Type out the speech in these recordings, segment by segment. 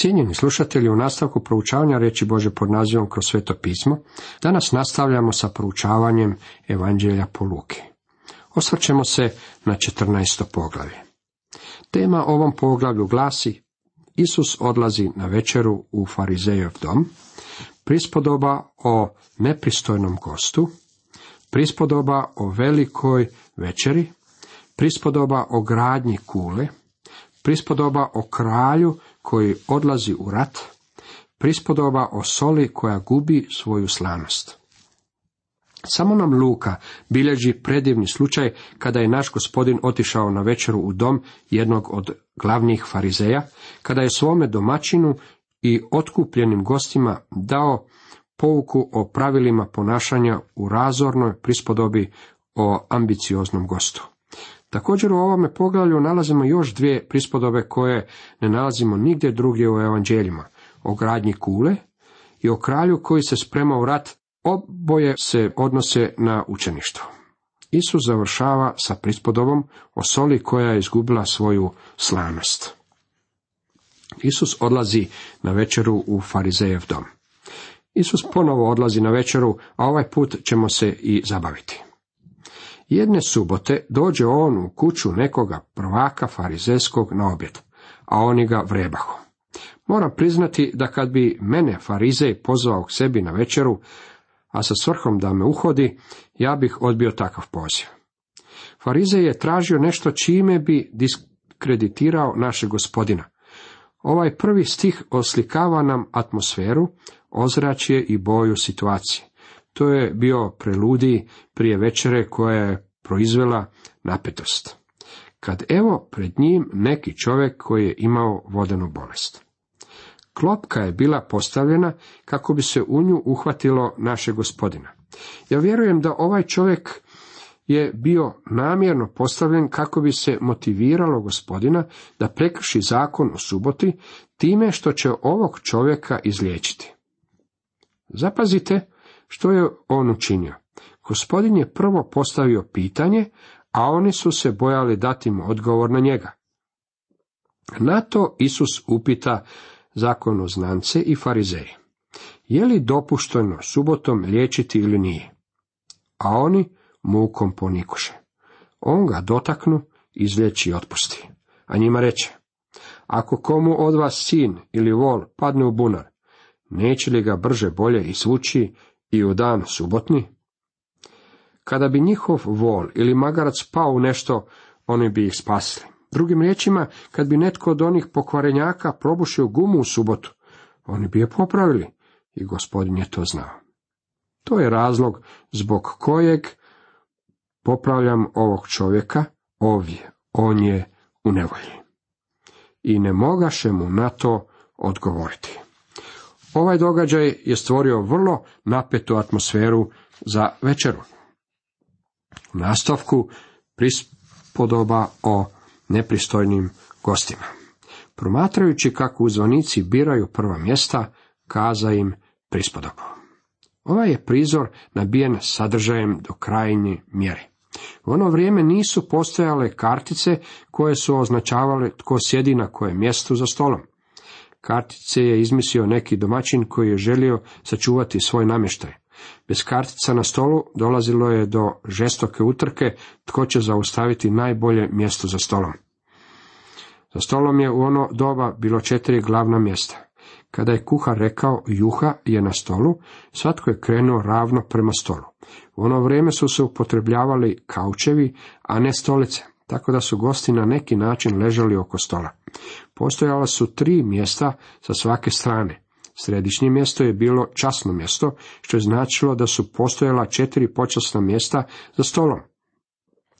Cijenjeni slušatelji, u nastavku proučavanja reći Bože pod nazivom kroz sveto pismo, danas nastavljamo sa proučavanjem Evanđelja po Luki. Osvrćemo se na 14. poglavlje. Tema ovom poglavlju glasi Isus odlazi na večeru u Farizejev dom, prispodoba o nepristojnom gostu, prispodoba o velikoj večeri, prispodoba o gradnji kule, prispodoba o kralju koji odlazi u rat, prispodoba o soli koja gubi svoju slanost. Samo nam Luka bilježi predivni slučaj kada je naš gospodin otišao na večeru u dom jednog od glavnih farizeja, kada je svome domaćinu i otkupljenim gostima dao pouku o pravilima ponašanja u razornoj prispodobi o ambicioznom gostu. Također u ovome poglavlju nalazimo još dvije prispodobe koje ne nalazimo nigdje drugdje u evanđeljima. O gradnji kule i o kralju koji se sprema u rat, oboje se odnose na učeništvo. Isus završava sa prispodobom o soli koja je izgubila svoju slanost. Isus odlazi na večeru u farizejev dom. Isus ponovo odlazi na večeru, a ovaj put ćemo se i zabaviti. Jedne subote dođe on u kuću nekoga prvaka farizejskog na objed, a oni ga vrebahu. Moram priznati da kad bi mene farizej pozvao k sebi na večeru, a sa svrhom da me uhodi, ja bih odbio takav poziv. Farizej je tražio nešto čime bi diskreditirao našeg gospodina. Ovaj prvi stih oslikava nam atmosferu, ozračje i boju situacije. To je bio preludij prije večere koja je proizvela napetost. Kad evo pred njim neki čovjek koji je imao vodenu bolest. Klopka je bila postavljena kako bi se u nju uhvatilo naše gospodina. Ja vjerujem da ovaj čovjek je bio namjerno postavljen kako bi se motiviralo gospodina da prekrši zakon u suboti time što će ovog čovjeka izliječiti. Zapazite što je on učinio? Gospodin je prvo postavio pitanje, a oni su se bojali dati mu odgovor na njega. Na to Isus upita zakonoznance i farizeje. Je li dopušteno subotom liječiti ili nije? A oni mukom ponikuše. On ga dotaknu, izliječi i otpusti. A njima reče, ako komu od vas sin ili vol padne u bunar, neće li ga brže bolje izvući i u dan subotni? Kada bi njihov vol ili magarac pao u nešto, oni bi ih spasili. Drugim riječima, kad bi netko od onih pokvarenjaka probušio gumu u subotu, oni bi je popravili i gospodin je to znao. To je razlog zbog kojeg popravljam ovog čovjeka ovdje. On je u nevolji. I ne mogaše mu na to odgovoriti. Ovaj događaj je stvorio vrlo napetu atmosferu za večeru. U nastavku prispodoba o nepristojnim gostima. Promatrajući kako uzvanici biraju prva mjesta, kaza im prispodobu. Ovaj je prizor nabijen sadržajem do krajnje mjere. U ono vrijeme nisu postojale kartice koje su označavale tko sjedi na kojem mjestu za stolom. Kartice je izmislio neki domaćin koji je želio sačuvati svoj namještaj. Bez kartica na stolu dolazilo je do žestoke utrke tko će zaustaviti najbolje mjesto za stolom. Za stolom je u ono doba bilo četiri glavna mjesta. Kada je kuhar rekao juha je na stolu, svatko je krenuo ravno prema stolu. U ono vrijeme su se upotrebljavali kaučevi, a ne stolice, tako da su gosti na neki način ležali oko stola. Postojala su tri mjesta sa svake strane. Središnje mjesto je bilo časno mjesto, što je značilo da su postojala četiri počasna mjesta za stolom.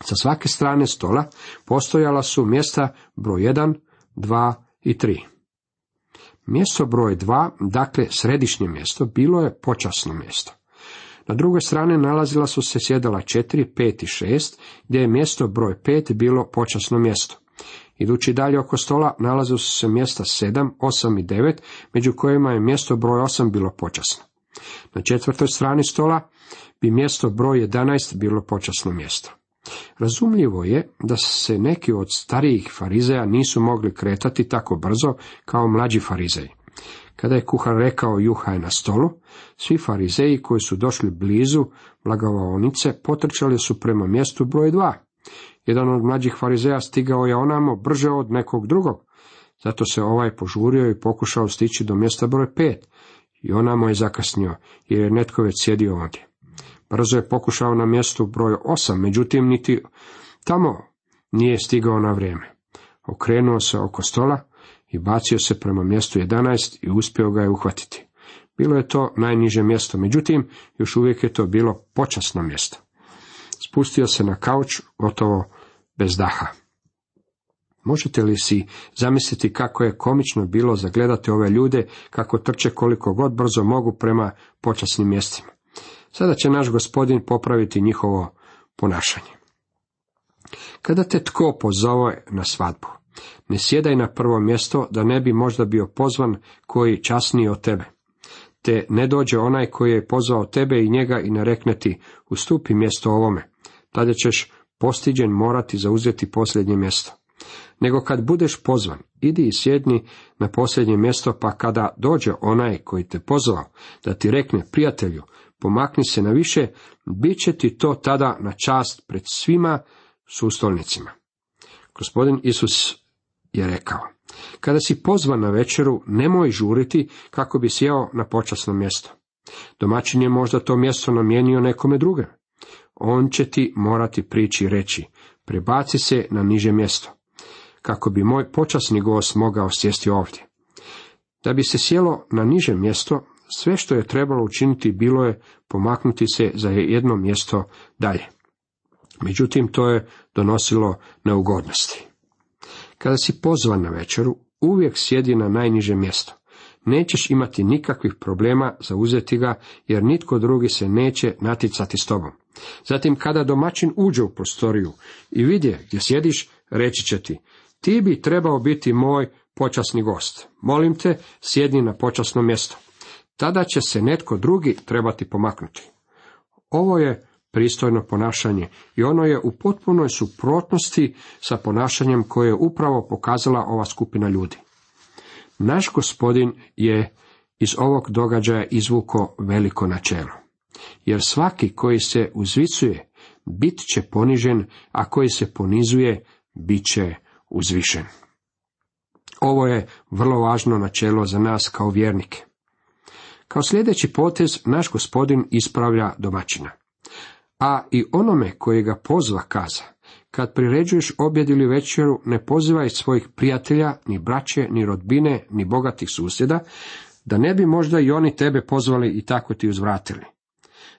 Sa svake strane stola postojala su mjesta broj 1, 2 i 3. Mjesto broj 2, dakle središnje mjesto, bilo je počasno mjesto. Na drugoj strani nalazila su se sjedala 4, 5 i 6, gdje je mjesto broj 5 bilo počasno mjesto. Idući dalje oko stola nalazili su se mjesta 7, 8 i 9, među kojima je mjesto broj 8 bilo počasno. Na četvrtoj strani stola bi mjesto broj 11 bilo počasno mjesto. Razumljivo je da se neki od starijih farizeja nisu mogli kretati tako brzo kao mlađi farizeji. Kada je kuhar rekao juha je na stolu, svi farizeji koji su došli blizu blagovaonice potrčali su prema mjestu broj dva. Jedan od mlađih farizeja stigao je onamo brže od nekog drugog, zato se ovaj požurio i pokušao stići do mjesta broj pet. I onamo je zakasnio, jer je netko već sjedio ovdje. Brzo je pokušao na mjestu broj osam, međutim niti tamo nije stigao na vrijeme. Okrenuo se oko stola i bacio se prema mjestu 11 i uspio ga je uhvatiti. Bilo je to najniže mjesto, međutim, još uvijek je to bilo počasno mjesto. Spustio se na kauč, gotovo bez daha. Možete li si zamisliti kako je komično bilo zagledati ove ljude, kako trče koliko god brzo mogu prema počasnim mjestima? Sada će naš gospodin popraviti njihovo ponašanje. Kada te tko pozove na svadbu, ne sjedaj na prvo mjesto da ne bi možda bio pozvan koji časniji od tebe. Te ne dođe onaj koji je pozvao tebe i njega i ne rekne ti, ustupi mjesto ovome. Tada ćeš postiđen morati zauzeti posljednje mjesto. Nego kad budeš pozvan, idi i sjedni na posljednje mjesto, pa kada dođe onaj koji te pozvao, da ti rekne, prijatelju, pomakni se na više, bit će ti to tada na čast pred svima sustolnicima. Gospodin Isus je rekao, kada si pozvan na večeru, nemoj žuriti kako bi sjeo na počasno mjesto. Domaćin je možda to mjesto namijenio nekome druge. On će ti morati prići reći, prebaci se na niže mjesto, kako bi moj počasni gost mogao sjesti ovdje. Da bi se sjelo na niže mjesto, sve što je trebalo učiniti bilo je pomaknuti se za jedno mjesto dalje. Međutim, to je donosilo neugodnosti. Kada si pozvan na večeru, uvijek sjedi na najniže mjesto. Nećeš imati nikakvih problema za uzeti ga, jer nitko drugi se neće naticati s tobom. Zatim, kada domaćin uđe u prostoriju i vidje gdje sjediš, reći će ti, ti bi trebao biti moj počasni gost. Molim te, sjedni na počasno mjesto tada će se netko drugi trebati pomaknuti. Ovo je pristojno ponašanje i ono je u potpunoj suprotnosti sa ponašanjem koje je upravo pokazala ova skupina ljudi. Naš gospodin je iz ovog događaja izvuko veliko načelo. Jer svaki koji se uzvicuje, bit će ponižen, a koji se ponizuje, bit će uzvišen. Ovo je vrlo važno načelo za nas kao vjernike. Kao sljedeći potez naš gospodin ispravlja domaćina. A i onome koji ga pozva kaza, kad priređuješ objed ili večeru, ne pozivaj svojih prijatelja, ni braće, ni rodbine, ni bogatih susjeda, da ne bi možda i oni tebe pozvali i tako ti uzvratili.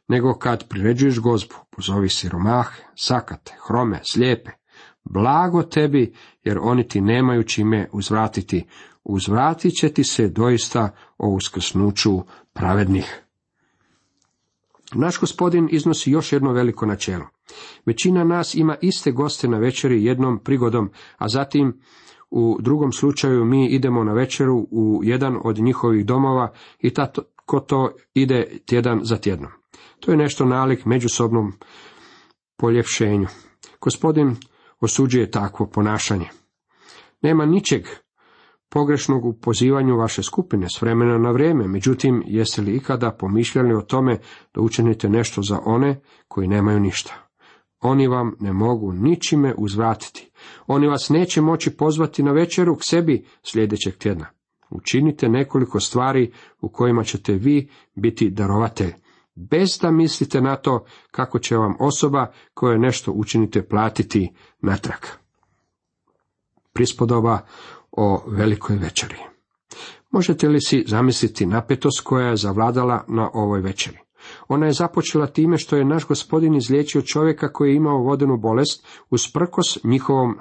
Nego kad priređuješ gozbu, pozovi siromahe, sakate, hrome, slijepe, blago tebi, jer oni ti nemaju čime uzvratiti, uzvratit će ti se doista o uskrsnuću pravednih. Naš gospodin iznosi još jedno veliko načelo. Većina nas ima iste goste na večeri jednom prigodom, a zatim u drugom slučaju mi idemo na večeru u jedan od njihovih domova i tako to ide tjedan za tjednom. To je nešto nalik međusobnom poljepšenju. Gospodin osuđuje takvo ponašanje. Nema ničeg pogrešnog u pozivanju vaše skupine s vremena na vrijeme, međutim, jeste li ikada pomišljali o tome da učinite nešto za one koji nemaju ništa? Oni vam ne mogu ničime uzvratiti. Oni vas neće moći pozvati na večeru k sebi sljedećeg tjedna. Učinite nekoliko stvari u kojima ćete vi biti darovatelj, bez da mislite na to kako će vam osoba koja nešto učinite platiti natrag. Prispodoba o velikoj večeri. Možete li si zamisliti napetost koja je zavladala na ovoj večeri? Ona je započela time što je naš gospodin izliječio čovjeka koji je imao vodenu bolest usprkos njihovom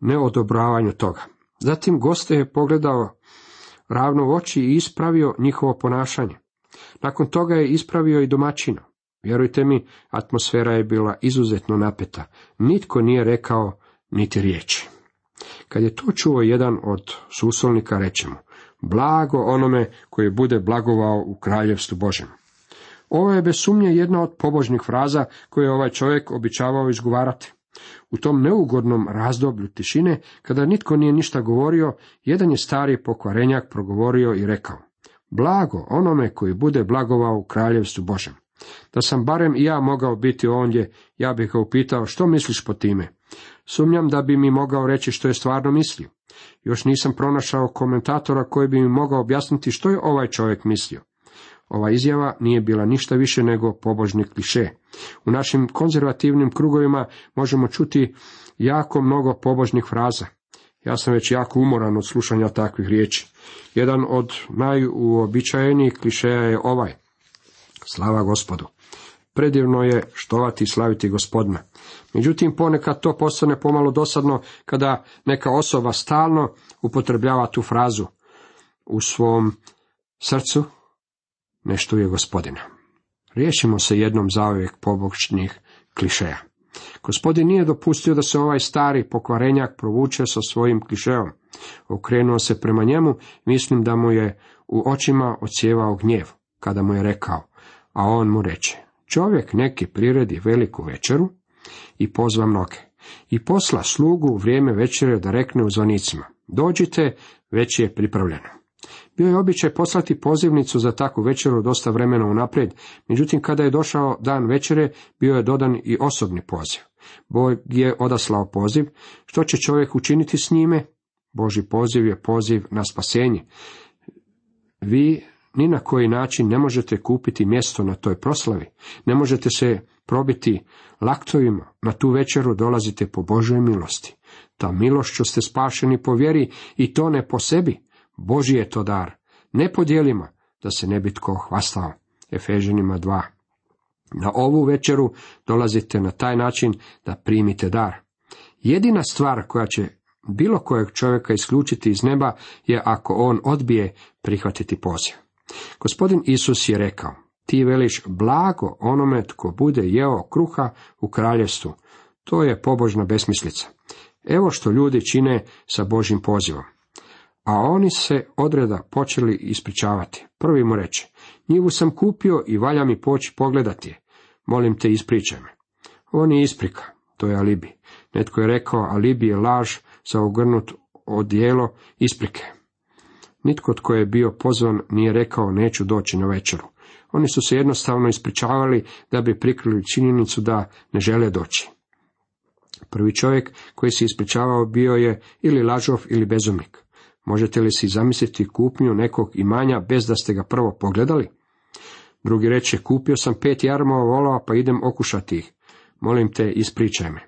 neodobravanju toga. Zatim goste je pogledao ravno u oči i ispravio njihovo ponašanje. Nakon toga je ispravio i domaćina. Vjerujte mi, atmosfera je bila izuzetno napeta. Nitko nije rekao niti riječi. Kad je to čuo jedan od susolnika, rečemo, blago onome koji bude blagovao u kraljevstvu Božem. Ovo je bez sumnje jedna od pobožnih fraza koje je ovaj čovjek običavao izgovarati. U tom neugodnom razdoblju tišine, kada nitko nije ništa govorio, jedan je stari pokvarenjak progovorio i rekao, blago onome koji bude blagovao u kraljevstvu Božem. Da sam barem i ja mogao biti ondje, ja bih ga upitao što misliš po time. Sumnjam da bi mi mogao reći što je stvarno mislio. Još nisam pronašao komentatora koji bi mi mogao objasniti što je ovaj čovjek mislio. Ova izjava nije bila ništa više nego pobožni kliše. U našim konzervativnim krugovima možemo čuti jako mnogo pobožnih fraza. Ja sam već jako umoran od slušanja takvih riječi. Jedan od najuobičajenijih klišeja je ovaj. Slava gospodu. Predivno je štovati i slaviti gospodina. Međutim, ponekad to postane pomalo dosadno kada neka osoba stalno upotrebljava tu frazu u svom srcu, nešto je gospodina. Riješimo se jednom zauvijek pobočnih klišeja. Gospodin nije dopustio da se ovaj stari pokvarenjak provuče sa svojim klišeom. Okrenuo se prema njemu, mislim da mu je u očima ocijevao gnjev, kada mu je rekao, a on mu reče, čovjek neki priredi veliku večeru i pozva mnoge, i posla slugu u vrijeme večere da rekne u zvonicima, dođite, već je pripravljeno. Bio je običaj poslati pozivnicu za takvu večeru dosta vremena unaprijed, međutim kada je došao dan večere, bio je dodan i osobni poziv. Bog je odaslao poziv, što će čovjek učiniti s njime? Boži poziv je poziv na spasenje. Vi ni na koji način ne možete kupiti mjesto na toj proslavi, ne možete se probiti laktovima, na tu večeru dolazite po Božoj milosti. Ta milošću ste spašeni po vjeri i to ne po sebi, Boži je to dar, ne po dijelima, da se ne bi tko hvastao. Efežanima 2. Na ovu večeru dolazite na taj način da primite dar. Jedina stvar koja će bilo kojeg čovjeka isključiti iz neba je ako on odbije prihvatiti poziv. Gospodin Isus je rekao, ti veliš blago onome tko bude jeo kruha u kraljevstvu. To je pobožna besmislica. Evo što ljudi čine sa Božim pozivom. A oni se odreda počeli ispričavati. Prvi mu reče, njivu sam kupio i valja mi poći pogledati je. Molim te, ispričaj me. Ovo nije isprika, to je alibi. Netko je rekao, alibi je laž za ogrnut odijelo isprike. Nitko tko je bio pozvan nije rekao neću doći na večeru. Oni su se jednostavno ispričavali da bi prikrili činjenicu da ne žele doći. Prvi čovjek koji se ispričavao bio je ili lažov ili bezumnik. Možete li si zamisliti kupnju nekog imanja bez da ste ga prvo pogledali? Drugi reče, kupio sam pet jarmova volova pa idem okušati ih. Molim te, ispričaj me.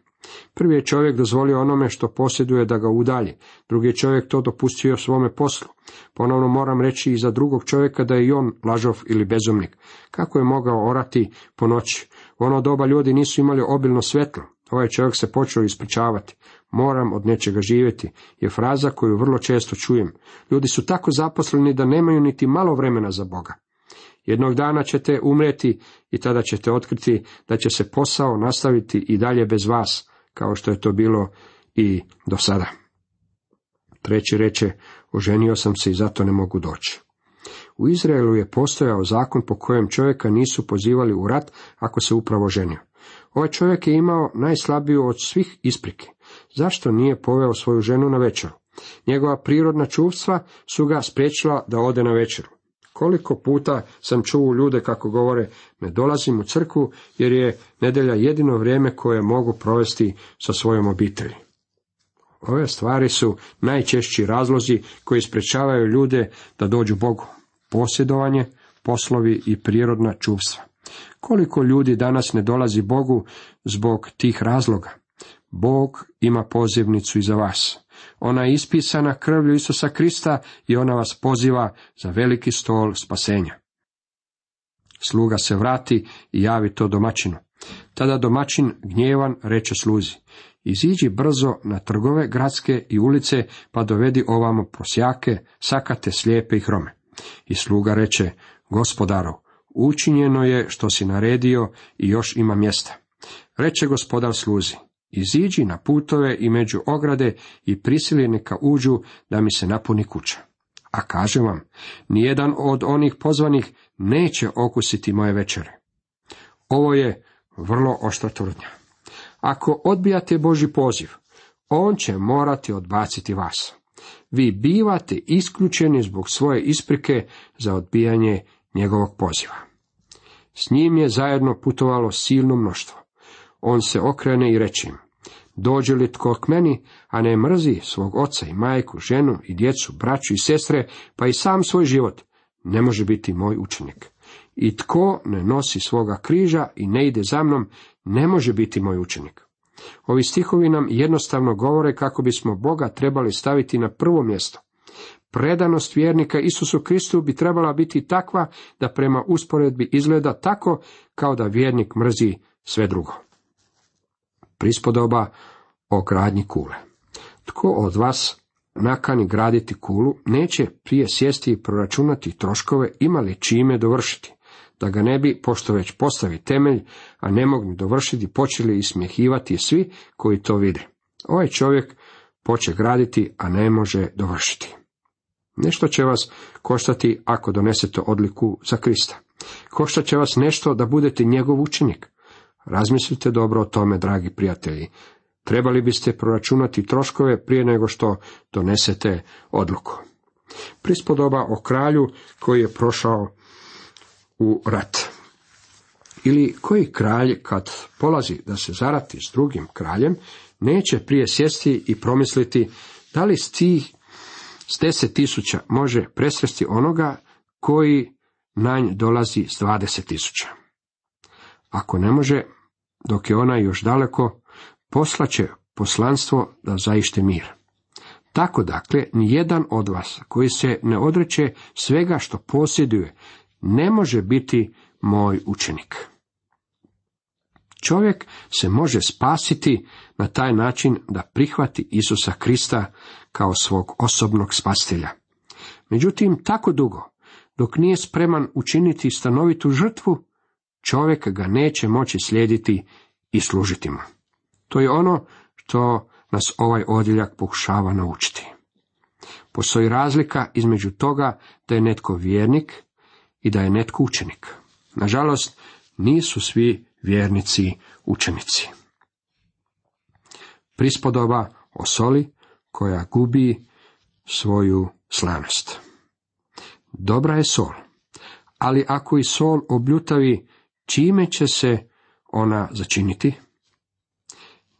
Prvi je čovjek dozvolio onome što posjeduje da ga udalji, drugi je čovjek to dopustio svome poslu. Ponovno moram reći i za drugog čovjeka da je i on lažov ili bezumnik. Kako je mogao orati po noći? U ono doba ljudi nisu imali obilno svetlo. Ovaj čovjek se počeo ispričavati. Moram od nečega živjeti, je fraza koju vrlo često čujem. Ljudi su tako zaposleni da nemaju niti malo vremena za Boga. Jednog dana ćete umreti i tada ćete otkriti da će se posao nastaviti i dalje bez vas, kao što je to bilo i do sada. Treći reče, oženio sam se i zato ne mogu doći. U Izraelu je postojao zakon po kojem čovjeka nisu pozivali u rat ako se upravo ženio. Ovaj čovjek je imao najslabiju od svih isprike. Zašto nije poveo svoju ženu na večeru? Njegova prirodna čuvstva su ga spriječila da ode na večeru. Koliko puta sam čuo ljude kako govore, ne dolazim u crkvu jer je nedelja jedino vrijeme koje mogu provesti sa svojom obitelji. Ove stvari su najčešći razlozi koji sprečavaju ljude da dođu Bogu. Posjedovanje, poslovi i prirodna čuvstva. Koliko ljudi danas ne dolazi Bogu zbog tih razloga? Bog ima pozivnicu i za vas. Ona je ispisana krvlju Isusa Krista i ona vas poziva za veliki stol spasenja. Sluga se vrati i javi to domaćinu. Tada domaćin gnjevan reče sluzi. Iziđi brzo na trgove gradske i ulice, pa dovedi ovamo prosjake, sakate, slijepe i hrome. I sluga reče, gospodaru, učinjeno je što si naredio i još ima mjesta. Reče gospodar sluzi, iziđi na putove i među ograde i prisili neka uđu da mi se napuni kuća. A kažem vam, nijedan od onih pozvanih neće okusiti moje večere. Ovo je vrlo oštra tvrdnja. Ako odbijate Boži poziv, on će morati odbaciti vas. Vi bivate isključeni zbog svoje isprike za odbijanje njegovog poziva. S njim je zajedno putovalo silno mnoštvo. On se okrene i reče dođe li tko k meni, a ne mrzi svog oca i majku, ženu i djecu, braću i sestre, pa i sam svoj život, ne može biti moj učenik. I tko ne nosi svoga križa i ne ide za mnom, ne može biti moj učenik. Ovi stihovi nam jednostavno govore kako bismo Boga trebali staviti na prvo mjesto. Predanost vjernika Isusu Kristu bi trebala biti takva da prema usporedbi izgleda tako kao da vjernik mrzi sve drugo. Prispodoba o gradnji kule. Tko od vas nakani graditi kulu, neće prije sjesti i proračunati troškove imali čime dovršiti, da ga ne bi, pošto već postavi temelj, a ne mogli dovršiti, počeli ismjehivati svi koji to vide. Ovaj čovjek poče graditi, a ne može dovršiti. Nešto će vas koštati ako donesete odliku za Krista. Koštat će vas nešto da budete njegov učenik. Razmislite dobro o tome, dragi prijatelji. Trebali biste proračunati troškove prije nego što donesete odluku. Prispodoba o kralju koji je prošao u rat. Ili koji kralj kad polazi da se zarati s drugim kraljem, neće prije sjesti i promisliti da li s tih s deset tisuća može presresti onoga koji na dolazi s dvadeset tisuća. Ako ne može, dok je ona još daleko, poslaće poslanstvo da zaište mir. Tako dakle, nijedan od vas koji se ne odreće svega što posjeduje, ne može biti moj učenik. Čovjek se može spasiti na taj način da prihvati Isusa Krista kao svog osobnog spastelja. Međutim, tako dugo, dok nije spreman učiniti stanovitu žrtvu, čovjek ga neće moći slijediti i služiti mu. To je ono što nas ovaj odjeljak pokušava naučiti. Postoji razlika između toga da je netko vjernik i da je netko učenik. Nažalost, nisu svi vjernici učenici. Prispodoba o soli koja gubi svoju slanost. Dobra je sol, ali ako i sol obljutavi, čime će se ona začiniti?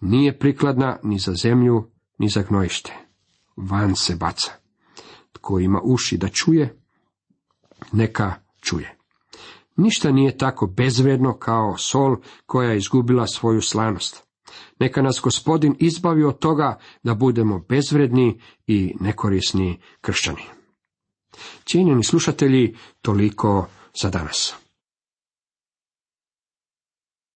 Nije prikladna ni za zemlju, ni za gnojište. Van se baca. Tko ima uši da čuje, neka čuje. Ništa nije tako bezvredno kao sol koja je izgubila svoju slanost. Neka nas gospodin izbavi od toga da budemo bezvredni i nekorisni kršćani. Cijenjeni slušatelji, toliko za danas.